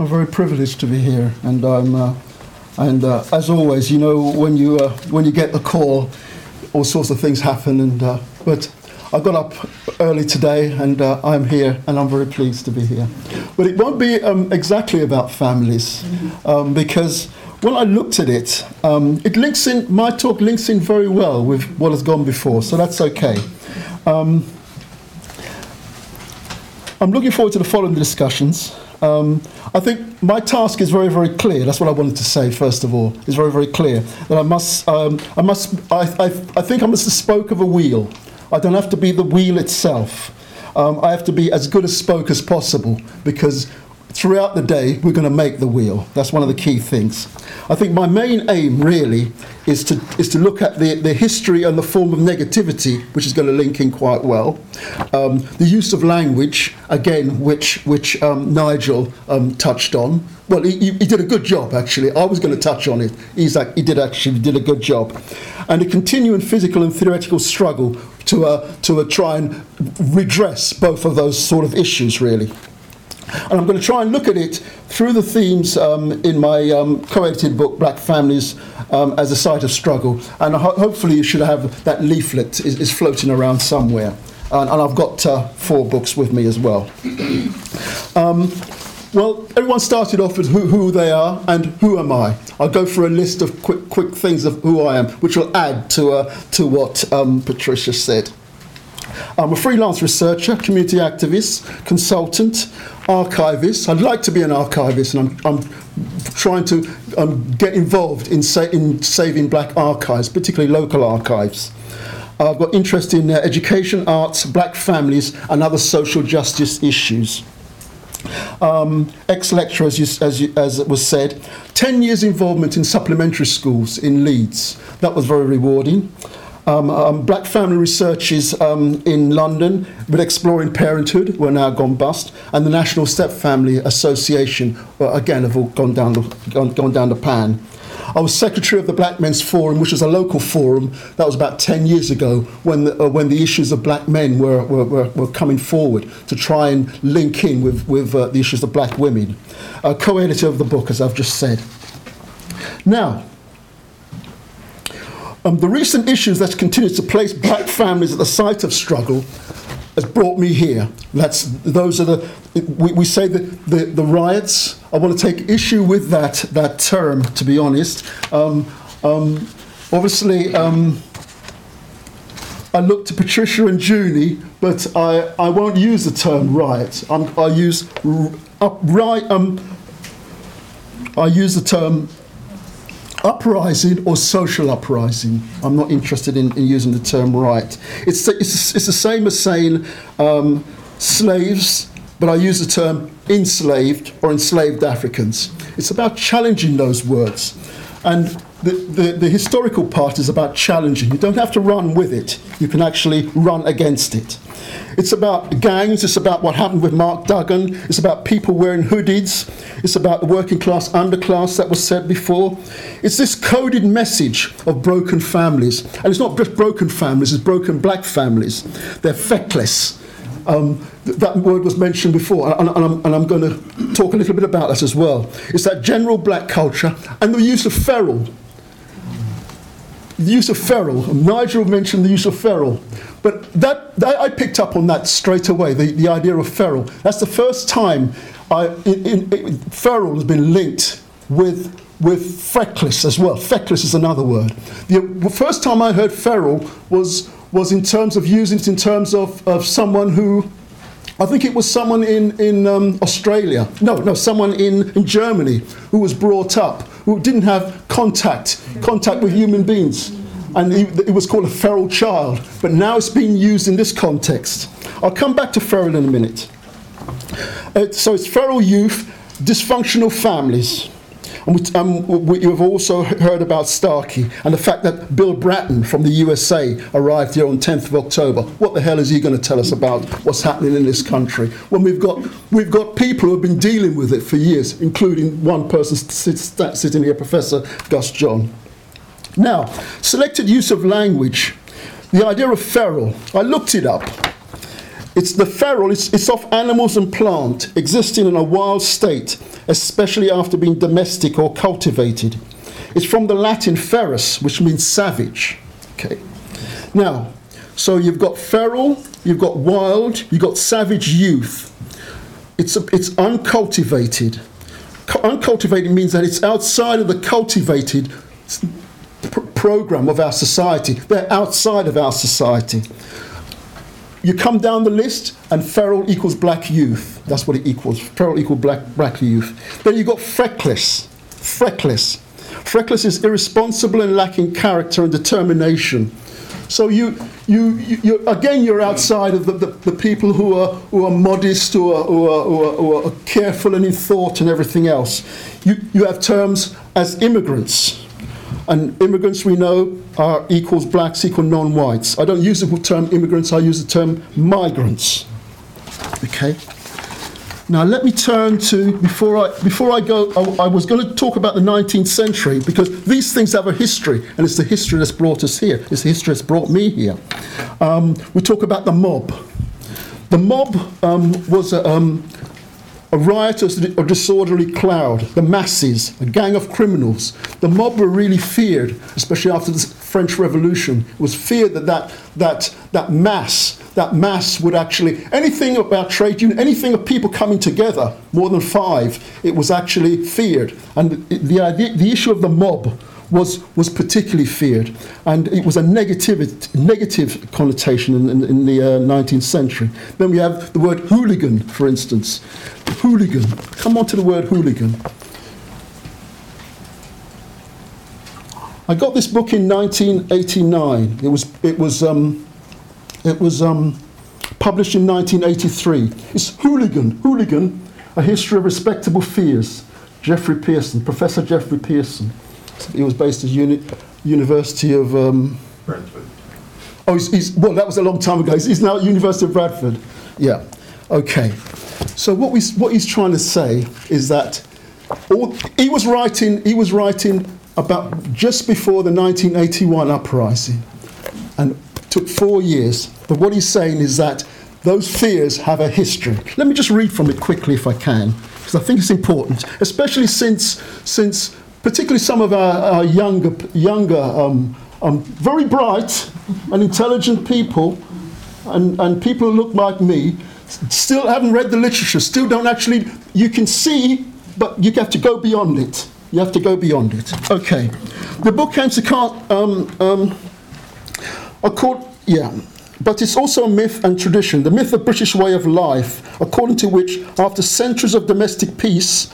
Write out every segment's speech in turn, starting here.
I'm very privileged to be here, and I'm, uh, and uh, as always, you know, when you uh, when you get the call, all sorts of things happen, and uh, but I got up early today, and uh, I'm here, and I'm very pleased to be here. But it won't be um, exactly about families, um, because when I looked at it, um, it links in. My talk links in very well with what has gone before, so that's okay. Um, I'm looking forward to the following discussions. Um, I think my task is very, very clear. That's what I wanted to say first of all. It's very, very clear that I must, um, I must, I, I, I think I must the spoke of a wheel. I don't have to be the wheel itself. Um, I have to be as good a spoke as possible because throughout the day we're going to make the wheel. That's one of the key things. I think my main aim really is to is to look at the, the history and the form of negativity, which is going to link in quite well. Um, the use of language, again, which which um, Nigel um, touched on. Well, he, he did a good job actually. I was going to touch on it. He's like, he did actually did a good job, and a continuing physical and theoretical struggle to uh, to uh, try and redress both of those sort of issues really. And I'm going to try and look at it through the themes um, in my um, co edited book, Black Families um, as a Site of Struggle. And ho- hopefully, you should have that leaflet is, is floating around somewhere. And, and I've got uh, four books with me as well. Um, well, everyone started off with who, who they are and who am I. I'll go for a list of quick, quick things of who I am, which will add to, uh, to what um, Patricia said. I'm a freelance researcher, community activist, consultant, archivist. I'd like to be an archivist, and I'm, I'm trying to um, get involved in, sa- in saving black archives, particularly local archives. I've got interest in uh, education, arts, black families, and other social justice issues. Um, ex-lecturer, as, you, as, as was said, 10 years involvement in supplementary schools in Leeds. That was very rewarding. Um, um, black family researches um, in London with Exploring Parenthood were now gone bust, and the National Step Family Association, well, again, have all gone down the, gone, gone down the pan. I was secretary of the Black Men's Forum, which was a local forum. That was about 10 years ago when the, uh, when the issues of black men were, were, were, were coming forward to try and link in with, with uh, the issues of black women. Uh, co editor of the book, as I've just said. Now, um, the recent issues that continue to place black families at the site of struggle has brought me here. That's those are the we, we say the, the, riots. I want to take issue with that that term. To be honest, um, um, obviously. Um, I look to Patricia and Junie, but I, I won't use the term riot. I'm, I use r- up, right, um, I use the term uprising or social uprising. I'm not interested in, in using the term right. It's, it's, it's the same as saying um, slaves, but I use the term enslaved or enslaved Africans. It's about challenging those words. And the, the, the historical part is about challenging. You don't have to run with it, you can actually run against it. It's about gangs, it's about what happened with Mark Duggan, it's about people wearing hoodies, it's about the working class underclass that was said before. It's this coded message of broken families. And it's not just broken families, it's broken black families. They're feckless. Um, th- that word was mentioned before, and, and, I'm, and I'm going to talk a little bit about that as well. It's that general black culture and the use of feral. The use of feral. Nigel mentioned the use of feral. But that, that I picked up on that straight away, the, the idea of feral. That's the first time I, in, in, feral has been linked with, with feckless as well. Feckless is another word. The first time I heard feral was, was in terms of using it in terms of, of someone who, I think it was someone in, in um, Australia, no, no, someone in, in Germany who was brought up, who didn't have contact, contact with human beings and it was called a feral child, but now it's being used in this context. I'll come back to feral in a minute. Uh, so it's feral youth, dysfunctional families. And um, we, you've also heard about Starkey and the fact that Bill Bratton from the USA arrived here on 10th of October. What the hell is he going to tell us about what's happening in this country when we've got, we've got people who have been dealing with it for years, including one person sitting here, Professor Gus John. Now, selected use of language. The idea of feral, I looked it up. It's the feral, it's, it's of animals and plant existing in a wild state, especially after being domestic or cultivated. It's from the Latin ferus, which means savage. Okay. Now, so you've got feral, you've got wild, you've got savage youth. It's, a, it's uncultivated. Uncultivated means that it's outside of the cultivated pr- program of our society. They're outside of our society. You come down the list, and feral equals black youth. That's what it equals. Feral equals black, black youth. Then you've got freckless. Freckless. Freckless is irresponsible and lacking character and determination. So you, you, you, you again, you're outside of the, the, the people who are, who are modest, who are, who, are, who, are, who are careful and in thought and everything else. You, you have terms as immigrants. And immigrants we know are equals blacks equal non-whites. I don't use the term immigrants, I use the term migrants. Okay? Now let me turn to before I before I go. I, I was going to talk about the 19th century because these things have a history, and it's the history that's brought us here. It's the history that's brought me here. Um, we talk about the mob. The mob um, was a, um, a riotous or disorderly crowd, the masses, a gang of criminals. The mob were really feared, especially after the French Revolution. It was feared that that, that, that mass, that mass would actually, anything about trade union, anything of people coming together, more than five, it was actually feared. And the, the, the issue of the mob was, was particularly feared. And it was a negative, negative connotation in, in, in the uh, 19th century. Then we have the word hooligan, for instance. Hooligan. Come on to the word hooligan. I got this book in 1989. It was, it was, um, it was um, published in 1983. It's Hooligan, Hooligan, A History of Respectable Fears. Geoffrey Pearson, Professor Geoffrey Pearson. He was based at Uni- University of. Um, Brentford. oh, he's, he's, well, that was a long time ago. He's, he's now at University of Bradford. Yeah. Okay. So what we what he's trying to say is that all, he was writing he was writing about just before the 1981 uprising, and took four years. But what he's saying is that those fears have a history. Let me just read from it quickly, if I can, because I think it's important, especially since since particularly some of our, our younger younger um, um, very bright and intelligent people and, and people who look like me still haven't read the literature, still don't actually, you can see, but you have to go beyond it. You have to go beyond it. Okay. The book came to can't, um, um, yeah, but it's also a myth and tradition, the myth of British way of life, according to which, after centuries of domestic peace,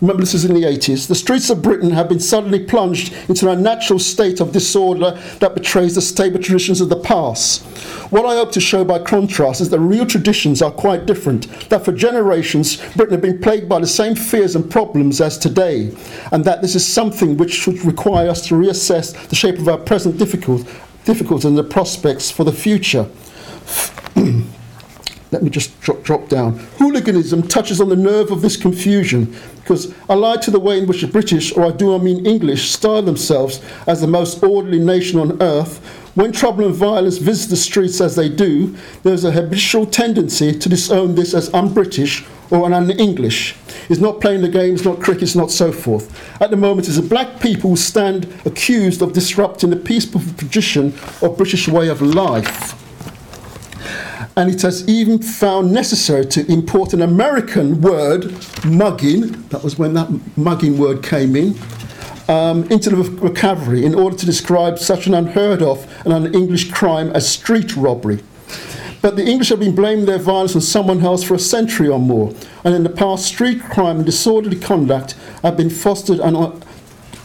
remember this is in the 80s, the streets of Britain have been suddenly plunged into an unnatural state of disorder that betrays the stable traditions of the past. What I hope to show by contrast is that real traditions are quite different, that for generations Britain had been plagued by the same fears and problems as today, and that this is something which should require us to reassess the shape of our present difficult, difficulties and the prospects for the future. Let me just drop, drop down. Hooliganism touches on the nerve of this confusion because allied to the way in which the British, or I do I mean English, style themselves as the most orderly nation on earth, when trouble and violence visit the streets as they do, there's a habitual tendency to disown this as un-British or un-English. It's not playing the game, it's not cricket, it's not so forth. At the moment, it's the black people who stand accused of disrupting the peaceful tradition of British way of life and it has even found necessary to import an American word, mugging, that was when that mugging word came in, um, into the vocabulary in order to describe such an unheard of and un English crime as street robbery. But the English have been blaming their violence on someone else for a century or more, and in the past, street crime and disorderly conduct have been fostered and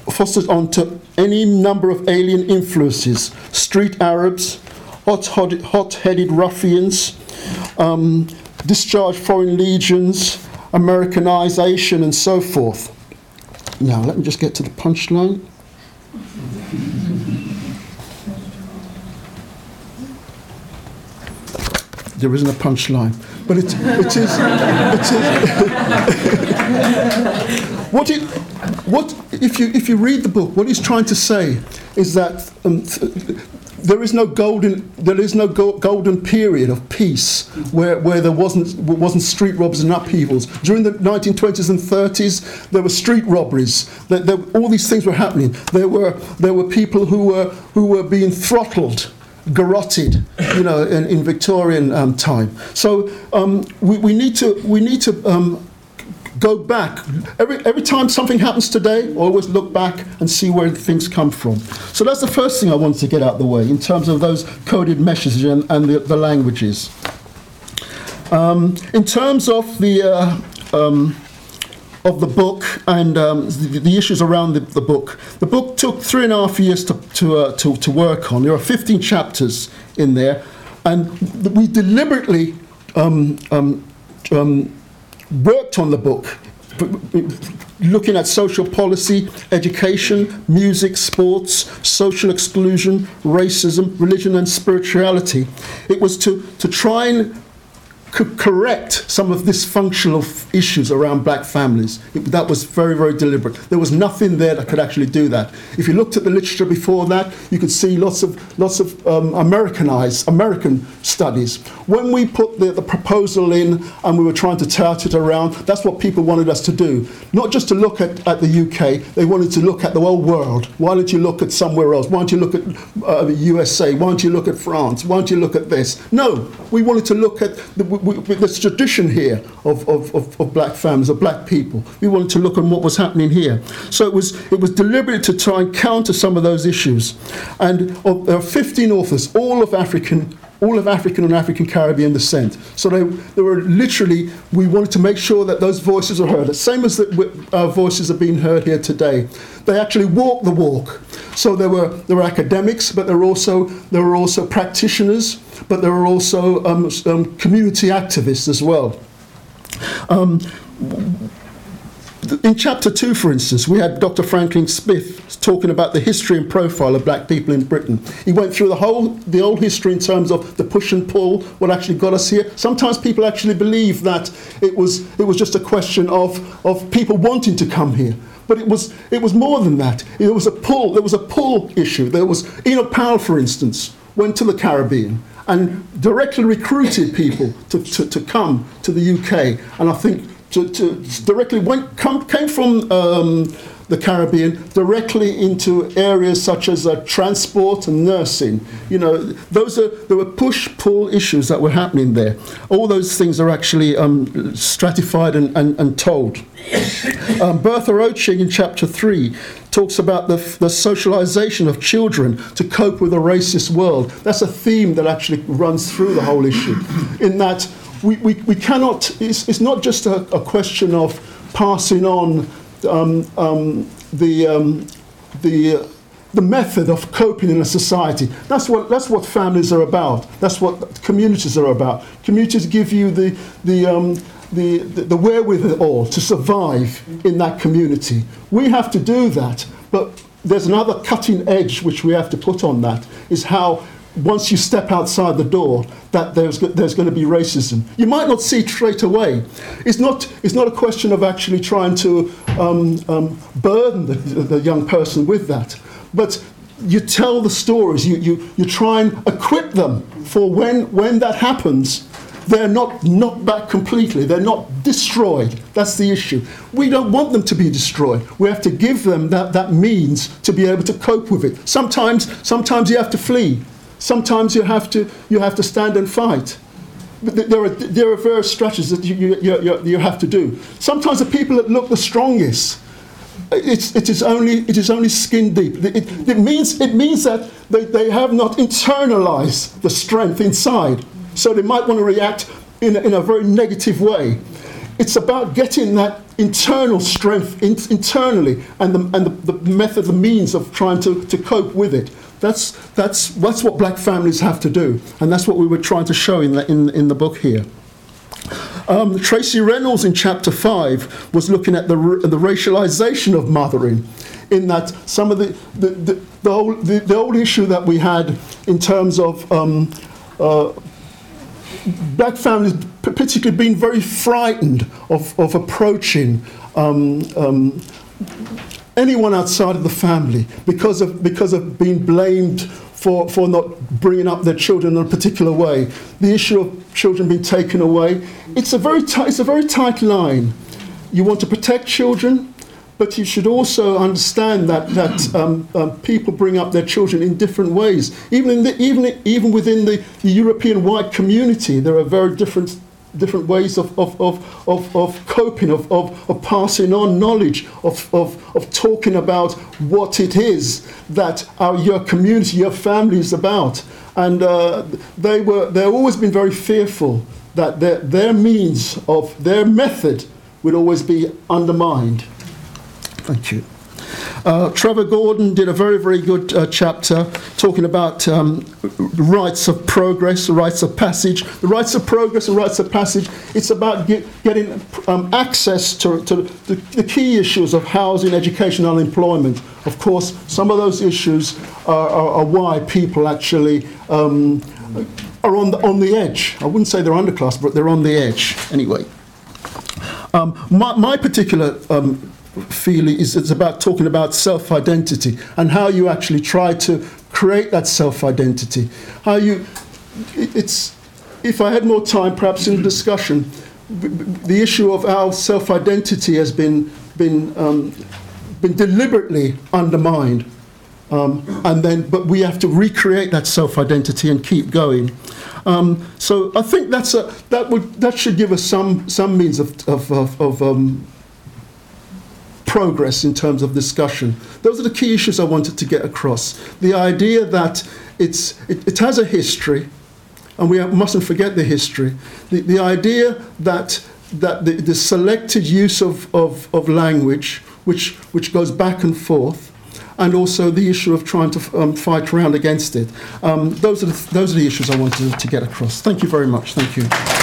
fostered onto any number of alien influences. Street Arabs, hot headed ruffians, um, discharged foreign legions, Americanization, and so forth. Now, let me just get to the punchline. There isn't a punchline, but it, it is. It is what it, what if you if you read the book, what he's trying to say is that um, there is no golden there is no go- golden period of peace where, where there wasn't wasn't street robberies and upheavals. During the 1920s and 30s there were street robberies. There, there, all these things were happening. There were there were people who were who were being throttled garroted, you know, in, in Victorian um, time. So um, we, we need to we need to um, go back. Every, every time something happens today, always look back and see where things come from. So that's the first thing I wanted to get out of the way in terms of those coded messages and, and the, the languages. Um, in terms of the uh, um, of the book and um, the, the, issues around the, the, book. The book took three and a half years to, to, uh, to, to, work on. There are 15 chapters in there, and we deliberately um, um, um worked on the book, looking at social policy, education, music, sports, social exclusion, racism, religion, and spirituality. It was to, to try and correct some of dysfunctional issues around black families. It, that was very, very deliberate. There was nothing there that could actually do that. If you looked at the literature before that, you could see lots of, lots of um, Americanized, American studies. When we put the, the proposal in and we were trying to tout it around, that's what people wanted us to do. Not just to look at, at the UK, they wanted to look at the whole world. Why don't you look at somewhere else? Why don't you look at uh, the USA? Why don't you look at France? Why don't you look at this? No, we wanted to look at the, we, we, this tradition here of, of, of, of, black families, of black people. We wanted to look on what was happening here. So it was, it was deliberate to try and counter some of those issues. And there are 15 authors, all of African all of African and African Caribbean descent. So they, they were literally, we wanted to make sure that those voices are heard. The same as that our voices are being heard here today. They actually walk the walk. So there were, there were academics, but there were also, there were also practitioners, but there were also um, um, community activists as well. Um, in chapter two, for instance, we had Dr. Franklin Smith talking about the history and profile of black people in Britain. He went through the whole, the old history in terms of the push and pull, what actually got us here. Sometimes people actually believe that it was, it was just a question of, of people wanting to come here. But it was, it was more than that. It was a pull, there was a pull issue. There was, Enoch Powell, for instance, went to the Caribbean and directly recruited people to, to, to come to the UK. And I think to, to directly went, come, came from um, the Caribbean directly into areas such as uh, transport and nursing. You know, those are there were push-pull issues that were happening there. All those things are actually um, stratified and, and, and told. Um, Bertha Ochieng in chapter three talks about the, the socialization of children to cope with a racist world. That's a theme that actually runs through the whole issue. In that we, we, we cannot, it's, it's not just a, a question of passing on um, um, the, um, the, uh, the method of coping in a society. That's what, that's what families are about. That's what communities are about. Communities give you the, the, um, the, the, the wherewithal to survive in that community. We have to do that, but there's another cutting edge which we have to put on that, is how once you step outside the door, that there's, there's going to be racism. You might not see it straight away. It's not, it's not a question of actually trying to um, um, burden the, the young person with that, but you tell the stories, you, you, you try and equip them for when, when that happens, they're not knocked back completely, they're not destroyed. That's the issue. We don't want them to be destroyed. We have to give them that, that means to be able to cope with it. Sometimes, sometimes you have to flee. Sometimes you have to, you have to stand and fight. But there are, there are various strategies that you, you, you, you have to do. Sometimes the people that look the strongest, it's, it, is only, it is only skin deep. It, it, means, it means that they, they have not internalized the strength inside. So they might want to react in in a very negative way. It's about getting that internal strength in, internally and, the, and the, the method, the means of trying to, to cope with it. That's, that's, that's what black families have to do, and that's what we were trying to show in the, in, in the book here. Um, Tracey Reynolds in chapter 5 was looking at the, the racialization of mothering, in that some of the, the, the, the, old, the, the old issue that we had in terms of um, uh, black families particularly being very frightened of, of approaching um, um, anyone outside of the family because of, because of being blamed for, for not bringing up their children in a particular way. The issue of children being taken away, it's a very, ti- it's a very tight line. You want to protect children, but you should also understand that, that um, um, people bring up their children in different ways. Even, in the, even, even within the, the European white community, there are very different different ways of, of, of, of, of coping, of, of, of passing on knowledge, of, of, of talking about what it is that our, your community, your family is about. And uh, they were, they've always been very fearful that their, their means of, their method would always be undermined. Thank you. Uh, Trevor Gordon did a very, very good uh, chapter talking about um, rites of progress, rites of passage. The rites of progress and rites of passage, it's about get, getting um, access to, to the, the, key issues of housing, education, unemployment. Of course, some of those issues are, are, are why people actually um, are on the, on the edge. I wouldn't say they're underclass, but they're on the edge anyway. Um, my, my, particular um, feeling is it's about talking about self identity and how you actually try to create that self identity. How you, it's, if I had more time, perhaps in the discussion, the issue of our self identity has been, been, um, been deliberately undermined. Um, and then, but we have to recreate that self identity and keep going. Um, so I think that's a, that, would, that should give us some, some means of, of, of, of um, progress in terms of discussion. Those are the key issues I wanted to get across. The idea that it's, it, it has a history, and we mustn't forget the history. The, the idea that, that the, the selected use of, of, of language, which, which goes back and forth, and also the issue of trying to um, fight around against it. Um, those, are the, those are the issues I wanted to get across. Thank you very much. Thank you.